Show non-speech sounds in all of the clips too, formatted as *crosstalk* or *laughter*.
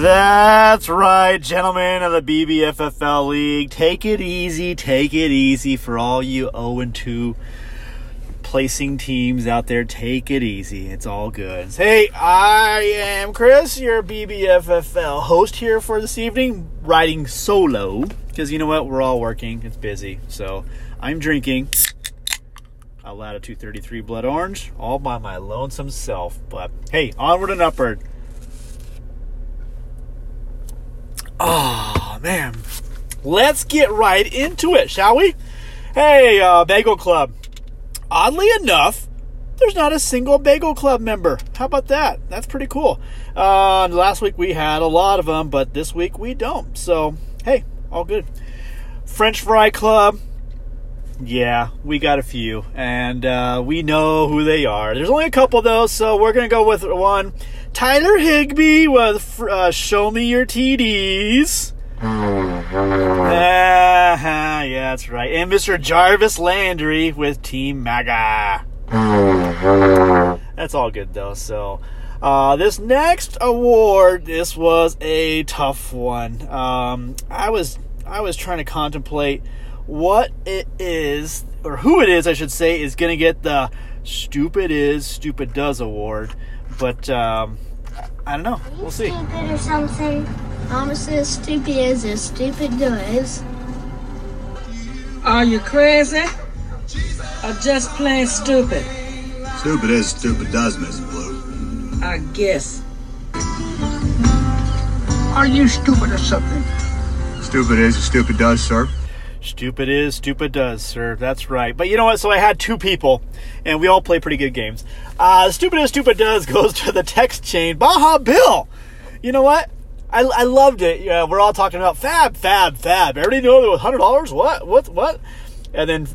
That's right, gentlemen of the BBFFL League. Take it easy, take it easy for all you 0 2 placing teams out there. Take it easy. It's all good. Hey, I am Chris, your BBFFL host here for this evening, riding solo. Because you know what? We're all working, it's busy. So I'm drinking a Latitude 33 Blood Orange all by my lonesome self. But hey, onward and upward. Oh, man. Let's get right into it, shall we? Hey, uh, Bagel Club. Oddly enough, there's not a single Bagel Club member. How about that? That's pretty cool. Uh, last week we had a lot of them, but this week we don't. So, hey, all good. French Fry Club. Yeah, we got a few, and uh, we know who they are. There's only a couple though, so we're gonna go with one. Tyler Higby with uh, "Show Me Your TDs." uh, yeah, that's right. And Mr. Jarvis Landry with Team MAGA. That's all good though. So, uh, this next award, this was a tough one. Um, I was I was trying to contemplate what it is, or who it is, I should say, is going to get the Stupid Is, Stupid Does award. But um, I don't know. We'll see. Stupid or something. Mama says stupid is as stupid does. Are you crazy? Or just plain stupid? Stupid is, stupid does, Miss Blue. I guess. Are you stupid or something? Stupid is, stupid does, sir. Stupid is, stupid does, sir. That's right. But you know what? So I had two people, and we all play pretty good games. Uh, stupid is, stupid does *laughs* goes to the text chain. Baja Bill! You know what? I, I loved it. Yeah, we're all talking about fab, fab, fab. Everybody know it was hundred dollars? What? What? What? And then,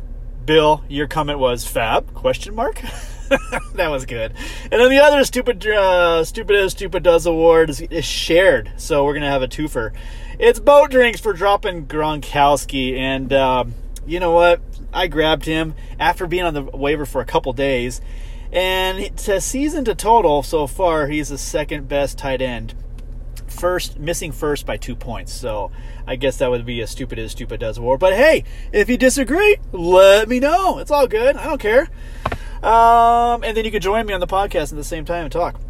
Bill, your comment was fab? Question mark. *laughs* *laughs* that was good. And then the other stupid, uh, stupid is stupid does award is, is shared. So we're gonna have a twofer. It's boat drinks for dropping Gronkowski, and um, you know what? I grabbed him after being on the waiver for a couple days, and to season to total so far, he's the second best tight end first missing first by two points. So I guess that would be a stupid is stupid does award. But hey, if you disagree, let me know. It's all good. I don't care. Um, and then you could join me on the podcast at the same time and talk.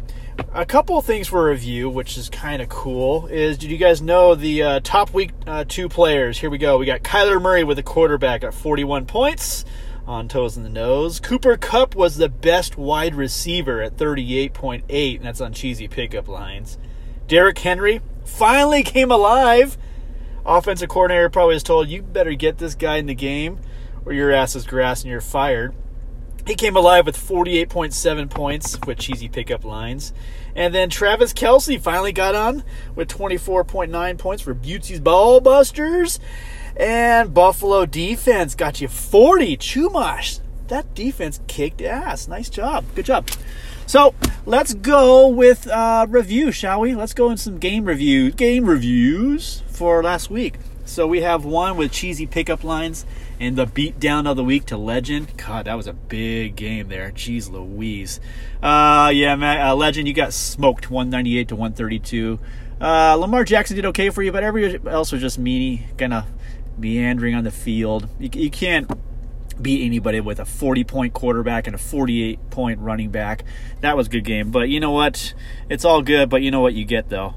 A couple things for review, which is kind of cool, is did you guys know the uh, top week uh, two players? Here we go. We got Kyler Murray with the quarterback at 41 points on toes in the nose. Cooper Kupp was the best wide receiver at 38.8, and that's on cheesy pickup lines. Derrick Henry finally came alive. Offensive coordinator probably was told, you better get this guy in the game or your ass is grass and you're fired. He came alive with 48.7 points with cheesy pickup lines. And then Travis Kelce finally got on with 24.9 points for Butsy's Ball Busters. And Buffalo defense got you 40. Chumash. That defense kicked ass. Nice job. Good job. So let's go with uh, review, shall we? Let's go in some game reviews. Game reviews for last week. So we have one with cheesy pickup lines and the beatdown of the week to Legend. God, that was a big game there. Jeez Louise. Uh, yeah, man, uh, Legend, you got smoked 198 to 132. Uh, Lamar Jackson did okay for you, but everybody else was just meanie, kind of meandering on the field. You, you can't beat anybody with a 40 point quarterback and a 48 point running back. That was a good game. But you know what? It's all good, but you know what you get though?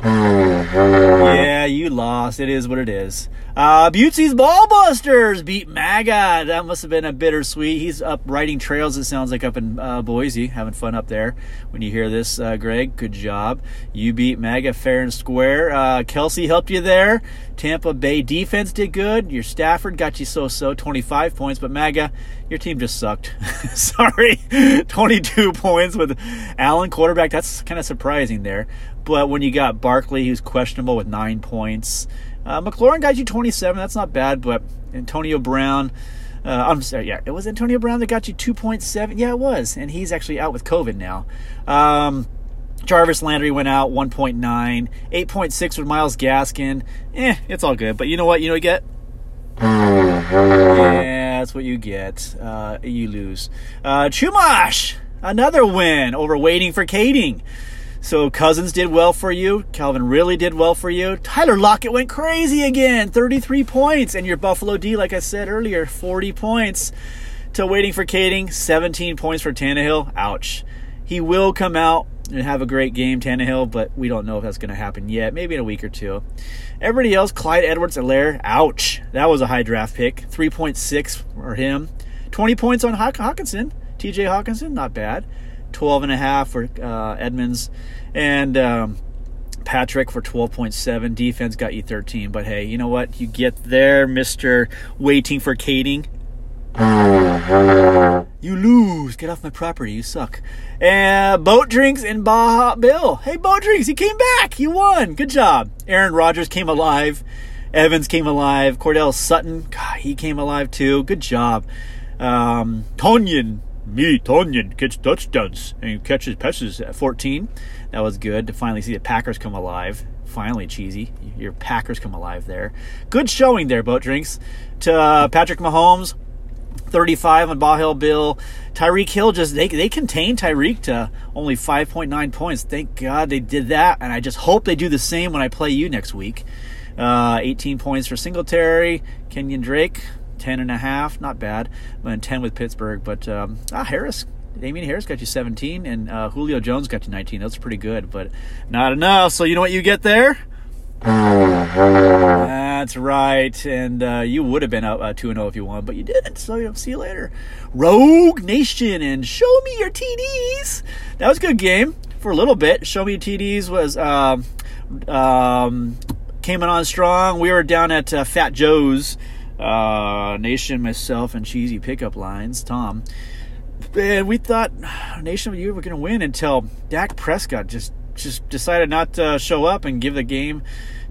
*laughs* yeah, you lost. It is what it is. Uh, Ballbusters beat MAGA. That must have been a bittersweet. He's up riding trails, it sounds like, up in uh, Boise, having fun up there. When you hear this, uh, Greg, good job. You beat MAGA fair and square. Uh, Kelce helped you there. Tampa Bay defense did good. Your Stafford got you so so, 25 points. But MAGA, your team just sucked. *laughs* Sorry. *laughs* 22 points with Allen quarterback. That's kind of surprising there. But when you got Barkley, who's questionable with nine points. Uh, McLaurin got you 27. That's not bad, but Antonio Brown. Uh, I'm sorry, yeah, it was Antonio Brown that got you 2.7. Yeah, it was, and he's actually out with COVID now. Um, Jarvis Landry went out 1.9, 8.6 with Myles Gaskin. Eh, it's all good. But you know what? You know what you get? Yeah, that's what you get. Uh, you lose. Uh, Chumash, another win over waiting for Kading. So Cousins did well for you. Calvin really did well for you. Tyler Lockett went crazy again, 33 points. And your Buffalo D, like I said earlier, 40 points. To waiting for Kading, 17 points for Tannehill. Ouch. He will come out and have a great game, Tannehill, but we don't know if that's going to happen yet. Maybe in a week or two. Everybody else, Clyde Edwards Helaire, ouch. That was a high draft pick. 3.6 for him. 20 points on Haw- Hockenson. TJ Hockenson, not bad. 12 and a half for uh, Edmonds. And um, Patrick for 12.7. Defense got you 13. But hey, you know what? You get there, Mr. Waiting for Kading. You lose. Get off my property. You suck. And Boat Drinks and Baja Bill. Hey, Boat Drinks, he came back. You won. Good job. Aaron Rodgers came alive. Evans came alive. Courtland Sutton, God, he came alive too. Good job. Um, Tonyan, me, Tonyan, catch touchdowns and catches passes at 14. That was good to finally see the Packers come alive. Finally, cheesy. Your Packers come alive there. Good showing there, Boat Drinks. To uh, Patrick Mahomes, 35 on Baja Bill. Tyreek Hill just they they contained Tyreek to only 5.9 points. Thank God they did that, and I just hope they do the same when I play you next week. Uh, 18 points for Singletary, Kenyon Drake, 10 and a half, not bad. And 10 with Pittsburgh, but um, ah Harris. Damien Harris got you 17, and uh, Julio Jones got you 19. That's pretty good, but not enough. So you know what you get there? *laughs* That's right, and uh, you would have been up uh, two and zero if you won, but you didn't. So you know, see you later, Rogue Nation, and show me your TDs. That was a good game for a little bit. Show me your TDs was um, um, came in on strong. We were down at uh, Fat Joe's uh, Nation, myself, and Cheesy Pickup Lines. Tom, and we thought Nation, of you were going to win until Dak Prescott just just decided not to show up and give the game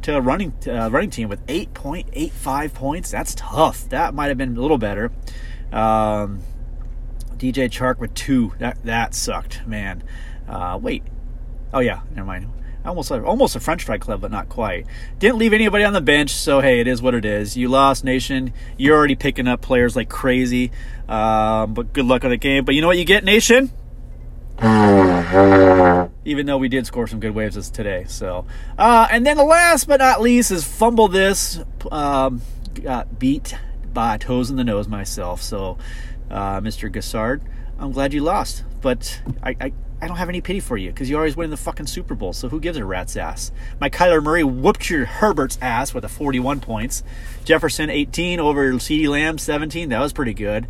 to a running uh, running team with 8.85 points. That's tough. That might have been a little better. Um, DJ Chark with two. That that sucked, man. Uh, wait. Oh yeah, never mind. Almost almost a French fry club, but not quite. Didn't leave anybody on the bench, so hey, it is what it is. You lost, Nation. You're already picking up players like crazy. Um, but good luck on the game. But you know what you get, Nation? *laughs* even though we did score some good waves today. So, uh, and then the last but not least is fumble this. Um, got beat by toes in the nose myself. So, uh, Mr. Gassard, I'm glad you lost, but I, I, I don't have any pity for you because you always win the fucking Super Bowl. So who gives a rat's ass? My Kyler Murray whooped your Herbert's ass with a 41 points. Jefferson 18 over CeeDee Lamb 17. That was pretty good.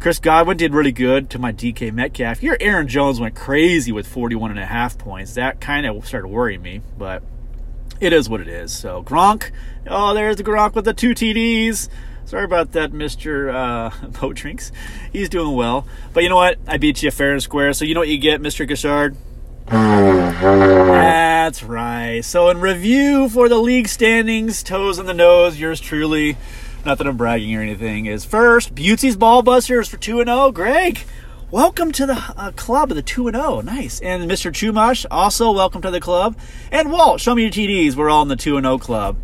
Chris Godwin did really good to my DK Metcalf. Your Aaron Jones went crazy with 41 and a half points. That kind of started worrying me, but it is what it is. So Gronk, oh, there's the Gronk with the two TDs. Sorry about that, Mr. Uh, *laughs* Potrinks. He's doing well. But you know what? I beat you fair and square. So you know what you get, Mr. Gassard? That's right. So in review for the league standings, toes in the nose, yours truly not that I'm bragging or anything, is first, Butsy's Ballbusters for 2 0. Greg, welcome to the uh, club of the 2 0. Nice. And Mr. Chumash, also welcome to the club. And Walt, show me your TDs. We're all in the 2 0 club.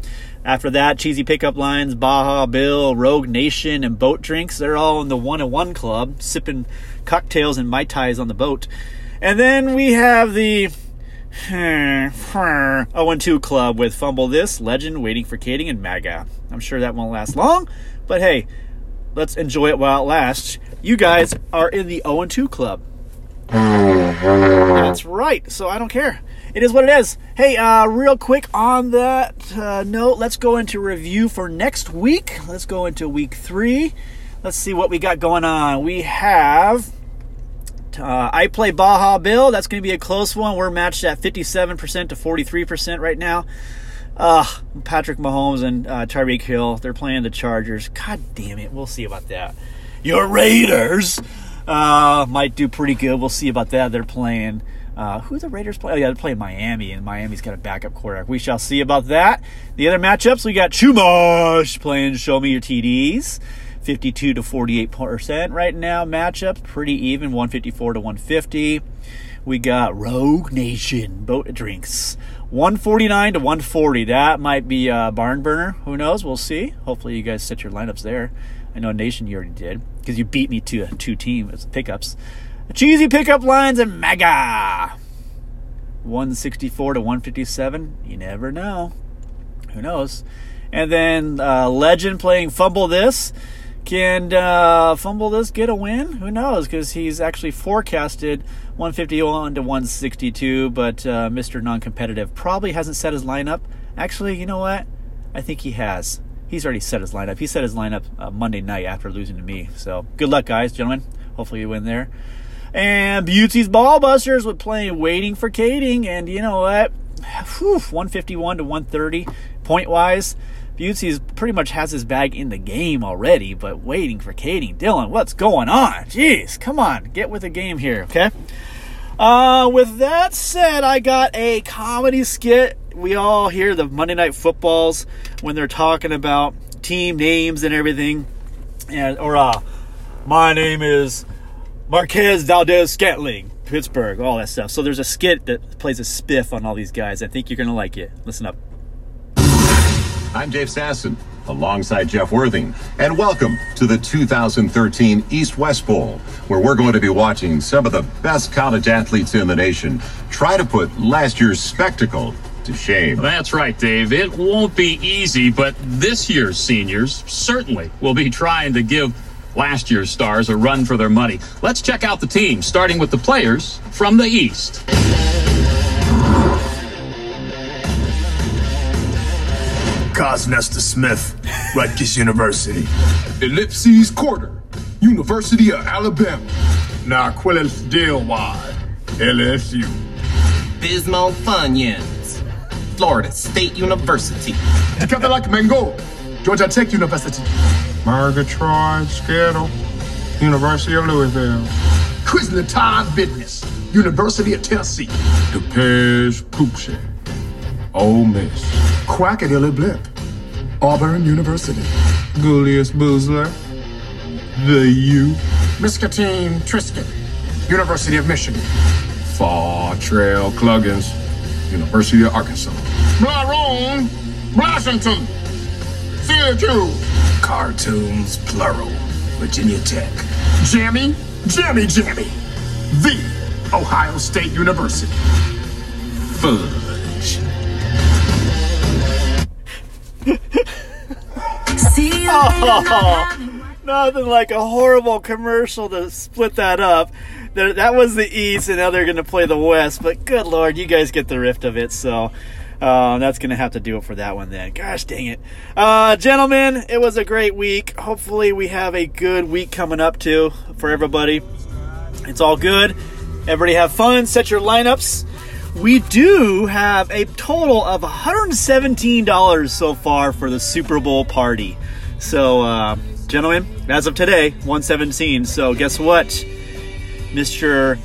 After that, Cheesy Pickup Lines, Baja Bill, Rogue Nation, and Boat Drinks, they're all in the 1 1 club, sipping cocktails and Mai Tais on the boat. And then we have the *sighs* 0-2 club with Fumble This, Legend, Waiting for Kading, and MAGA. I'm sure that won't last long, but hey, let's enjoy it while it lasts. You guys are in the 0-2 club. That's right, so I don't care. It is what it is. Hey, uh, real quick on that uh, note, let's go into review for next week. Let's go into week three. Let's see what we got going on. We have uh, I play Baja Bill. That's going to be a close one. We're matched at 57% to 43% right now. Uh, Patrick Mahomes and uh, Tyreek Hill, they're playing the Chargers. God damn it. We'll see about that. Your Raiders uh, might do pretty good. We'll see about that. They're playing. Uh, who the Raiders play? Oh, yeah, they play Miami, and Miami's got a backup quarterback. We shall see about that. The other matchups, we got Chumash playing Show Me Your TDs. 52 to 48% right now. Matchups pretty even, 154 to 150. We got Rogue Nation boat drinks, 149 to 140. That might be a barn burner. Who knows? We'll see. Hopefully, you guys set your lineups there. I know Nation you already did because you beat me to two teams pickups. Cheesy pickup lines and MAGA. 164 to 157. You never know. Who knows? And then uh, Legend playing Fumble This. Can uh, Fumble This get a win? Who knows? Because he's actually forecasted 151 to 162, but uh, Mr. Non Competitive probably hasn't set his lineup. Actually, you know what? I think he has. He's already set his lineup. He set his lineup uh, Monday night after losing to me. So good luck, guys, gentlemen. Hopefully you win there. And Butsy's Ballbusters with playing Waiting for Kading. And you know what? Whew, 151 to 130 point wise. Butsy's pretty much has his bag in the game already, but waiting for Kading. Dylan, what's going on? Jeez, come on, get with the game here, okay? Uh, with that said, I got a comedy skit. We all hear the Monday Night Footballs when they're talking about team names and everything. And, or, uh, my name is Marquez Valdes Scantling, Pittsburgh, all that stuff. So there's a skit that plays a spiff on all these guys. I think you're going to like it. Listen up. I'm Dave Sasson, alongside Jeff Worthing, and welcome to the 2013 East West Bowl, where we're going to be watching some of the best college athletes in the nation try to put last year's spectacle to shame. That's right, Dave. It won't be easy, but this year's seniors certainly will be trying to give last year's stars a run for their money. Let's check out the team, starting with the players from the East. Cosnester Smith, Rutgers University. Ellipses Quarter, University of Alabama. Narquilus Dilwad, LSU. Bismo Funyuns, Florida State University. Cadillac Mango, Georgia Tech University. Murgatroyd Skittle, University of Louisville. Quizlet Todd Business, University of Tennessee. DePage Poopshe, Ole Miss. Quackadilly Blip, Auburn University. Julius Boozler, the U. Miskatine Trisket, University of Michigan. Fartrell Cluggins, University of Arkansas. Blaron, Washington, Syracuse. Cartoons Plural, Virginia Tech. Jammy, Jammy Jammy, The Ohio State University. Fudge. *laughs* Oh, nothing like a horrible commercial to split that up. That was the East, and now they're going to play the West. But good lord, you guys get the rift of it. So uh, that's going to have to do it for that one then. Gosh dang it. Uh, gentlemen, it was a great week. Hopefully, we have a good week coming up too for everybody. It's all good. Everybody have fun. Set your lineups. We do have a total of $117 so far for the Super Bowl party. So, uh, gentlemen, as of today, 117. So, guess what, Mr.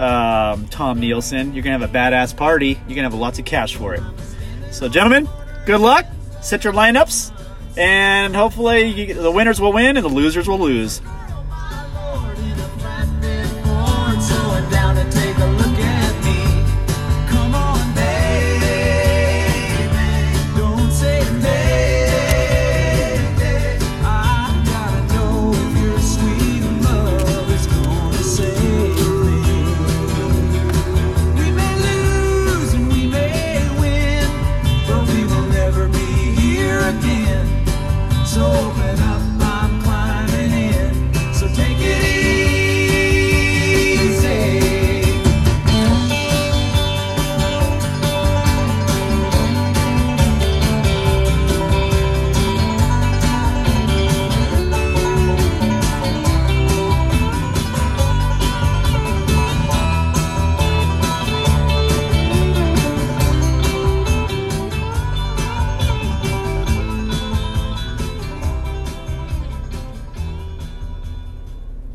Um, Tom Nielsen? You're going to have a badass party. You're going to have lots of cash for it. So, gentlemen, good luck. Set your lineups. And hopefully, you, the winners will win and the losers will lose.